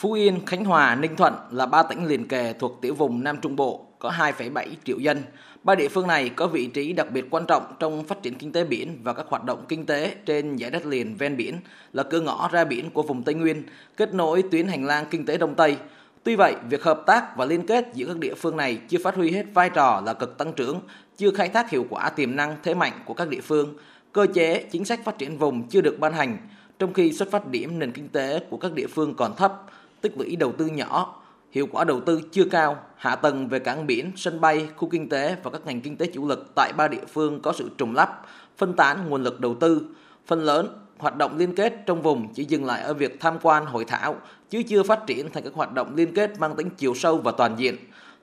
Phú Yên, Khánh Hòa, Ninh Thuận là ba tỉnh liền kề thuộc tiểu vùng Nam Trung Bộ có 2,7 triệu dân. Ba địa phương này có vị trí đặc biệt quan trọng trong phát triển kinh tế biển và các hoạt động kinh tế trên giải đất liền ven biển, là cửa ngõ ra biển của vùng Tây Nguyên, kết nối tuyến hành lang kinh tế Đông Tây. Tuy vậy, việc hợp tác và liên kết giữa các địa phương này chưa phát huy hết vai trò là cực tăng trưởng, chưa khai thác hiệu quả tiềm năng thế mạnh của các địa phương, cơ chế, chính sách phát triển vùng chưa được ban hành, trong khi xuất phát điểm nền kinh tế của các địa phương còn thấp, tích lũy đầu tư nhỏ, hiệu quả đầu tư chưa cao, hạ tầng về cảng biển, sân bay, khu kinh tế và các ngành kinh tế chủ lực tại ba địa phương có sự trùng lắp, phân tán nguồn lực đầu tư. Phần lớn hoạt động liên kết trong vùng chỉ dừng lại ở việc tham quan hội thảo, chứ chưa phát triển thành các hoạt động liên kết mang tính chiều sâu và toàn diện.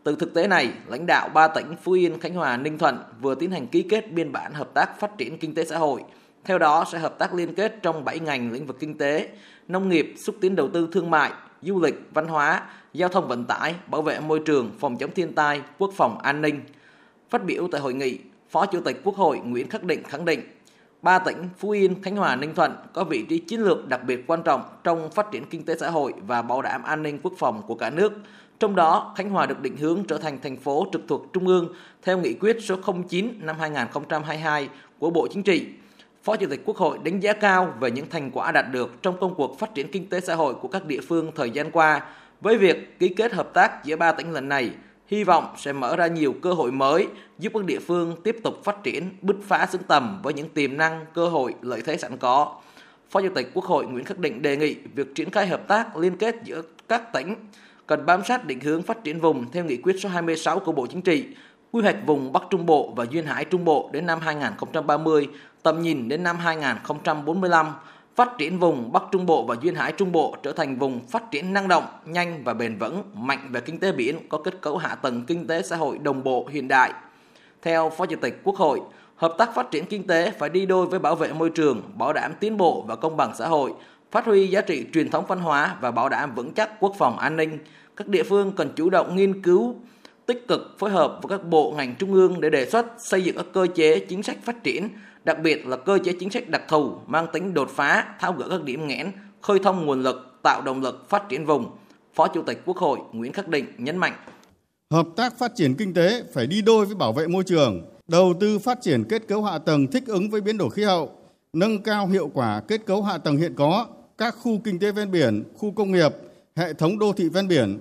Từ thực tế này, lãnh đạo ba tỉnh Phú Yên, Khánh Hòa, Ninh Thuận vừa tiến hành ký kết biên bản hợp tác phát triển kinh tế xã hội. Theo đó sẽ hợp tác liên kết trong 7 ngành lĩnh vực kinh tế, nông nghiệp, xúc tiến đầu tư thương mại, du lịch, văn hóa, giao thông vận tải, bảo vệ môi trường, phòng chống thiên tai, quốc phòng an ninh. Phát biểu tại hội nghị, Phó Chủ tịch Quốc hội Nguyễn Khắc Định khẳng định, ba tỉnh Phú Yên, Khánh Hòa, Ninh Thuận có vị trí chiến lược đặc biệt quan trọng trong phát triển kinh tế xã hội và bảo đảm an ninh quốc phòng của cả nước. Trong đó, Khánh Hòa được định hướng trở thành thành phố trực thuộc Trung ương theo nghị quyết số 09 năm 2022 của Bộ Chính trị Phó Chủ tịch Quốc hội đánh giá cao về những thành quả đạt được trong công cuộc phát triển kinh tế xã hội của các địa phương thời gian qua. Với việc ký kết hợp tác giữa ba tỉnh lần này, hy vọng sẽ mở ra nhiều cơ hội mới giúp các địa phương tiếp tục phát triển, bứt phá xứng tầm với những tiềm năng, cơ hội, lợi thế sẵn có. Phó Chủ tịch Quốc hội Nguyễn Khắc Định đề nghị việc triển khai hợp tác liên kết giữa các tỉnh cần bám sát định hướng phát triển vùng theo nghị quyết số 26 của Bộ Chính trị, quy hoạch vùng Bắc Trung Bộ và Duyên Hải Trung Bộ đến năm 2030 tầm nhìn đến năm 2045, phát triển vùng Bắc Trung Bộ và Duyên Hải Trung Bộ trở thành vùng phát triển năng động, nhanh và bền vững, mạnh về kinh tế biển, có kết cấu hạ tầng kinh tế xã hội đồng bộ hiện đại. Theo Phó Chủ tịch Quốc hội, hợp tác phát triển kinh tế phải đi đôi với bảo vệ môi trường, bảo đảm tiến bộ và công bằng xã hội, phát huy giá trị truyền thống văn hóa và bảo đảm vững chắc quốc phòng an ninh. Các địa phương cần chủ động nghiên cứu, tích cực phối hợp với các bộ ngành trung ương để đề xuất xây dựng các cơ chế chính sách phát triển đặc biệt là cơ chế chính sách đặc thù mang tính đột phá, tháo gỡ các điểm nghẽn, khơi thông nguồn lực, tạo động lực phát triển vùng. Phó Chủ tịch Quốc hội Nguyễn Khắc Định nhấn mạnh. Hợp tác phát triển kinh tế phải đi đôi với bảo vệ môi trường, đầu tư phát triển kết cấu hạ tầng thích ứng với biến đổi khí hậu, nâng cao hiệu quả kết cấu hạ tầng hiện có, các khu kinh tế ven biển, khu công nghiệp, hệ thống đô thị ven biển,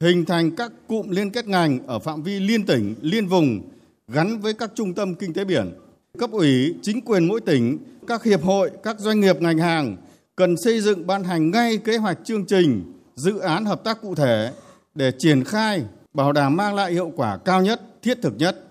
hình thành các cụm liên kết ngành ở phạm vi liên tỉnh, liên vùng gắn với các trung tâm kinh tế biển. Cấp ủy, chính quyền mỗi tỉnh, các hiệp hội, các doanh nghiệp ngành hàng cần xây dựng ban hành ngay kế hoạch chương trình, dự án hợp tác cụ thể để triển khai bảo đảm mang lại hiệu quả cao nhất, thiết thực nhất.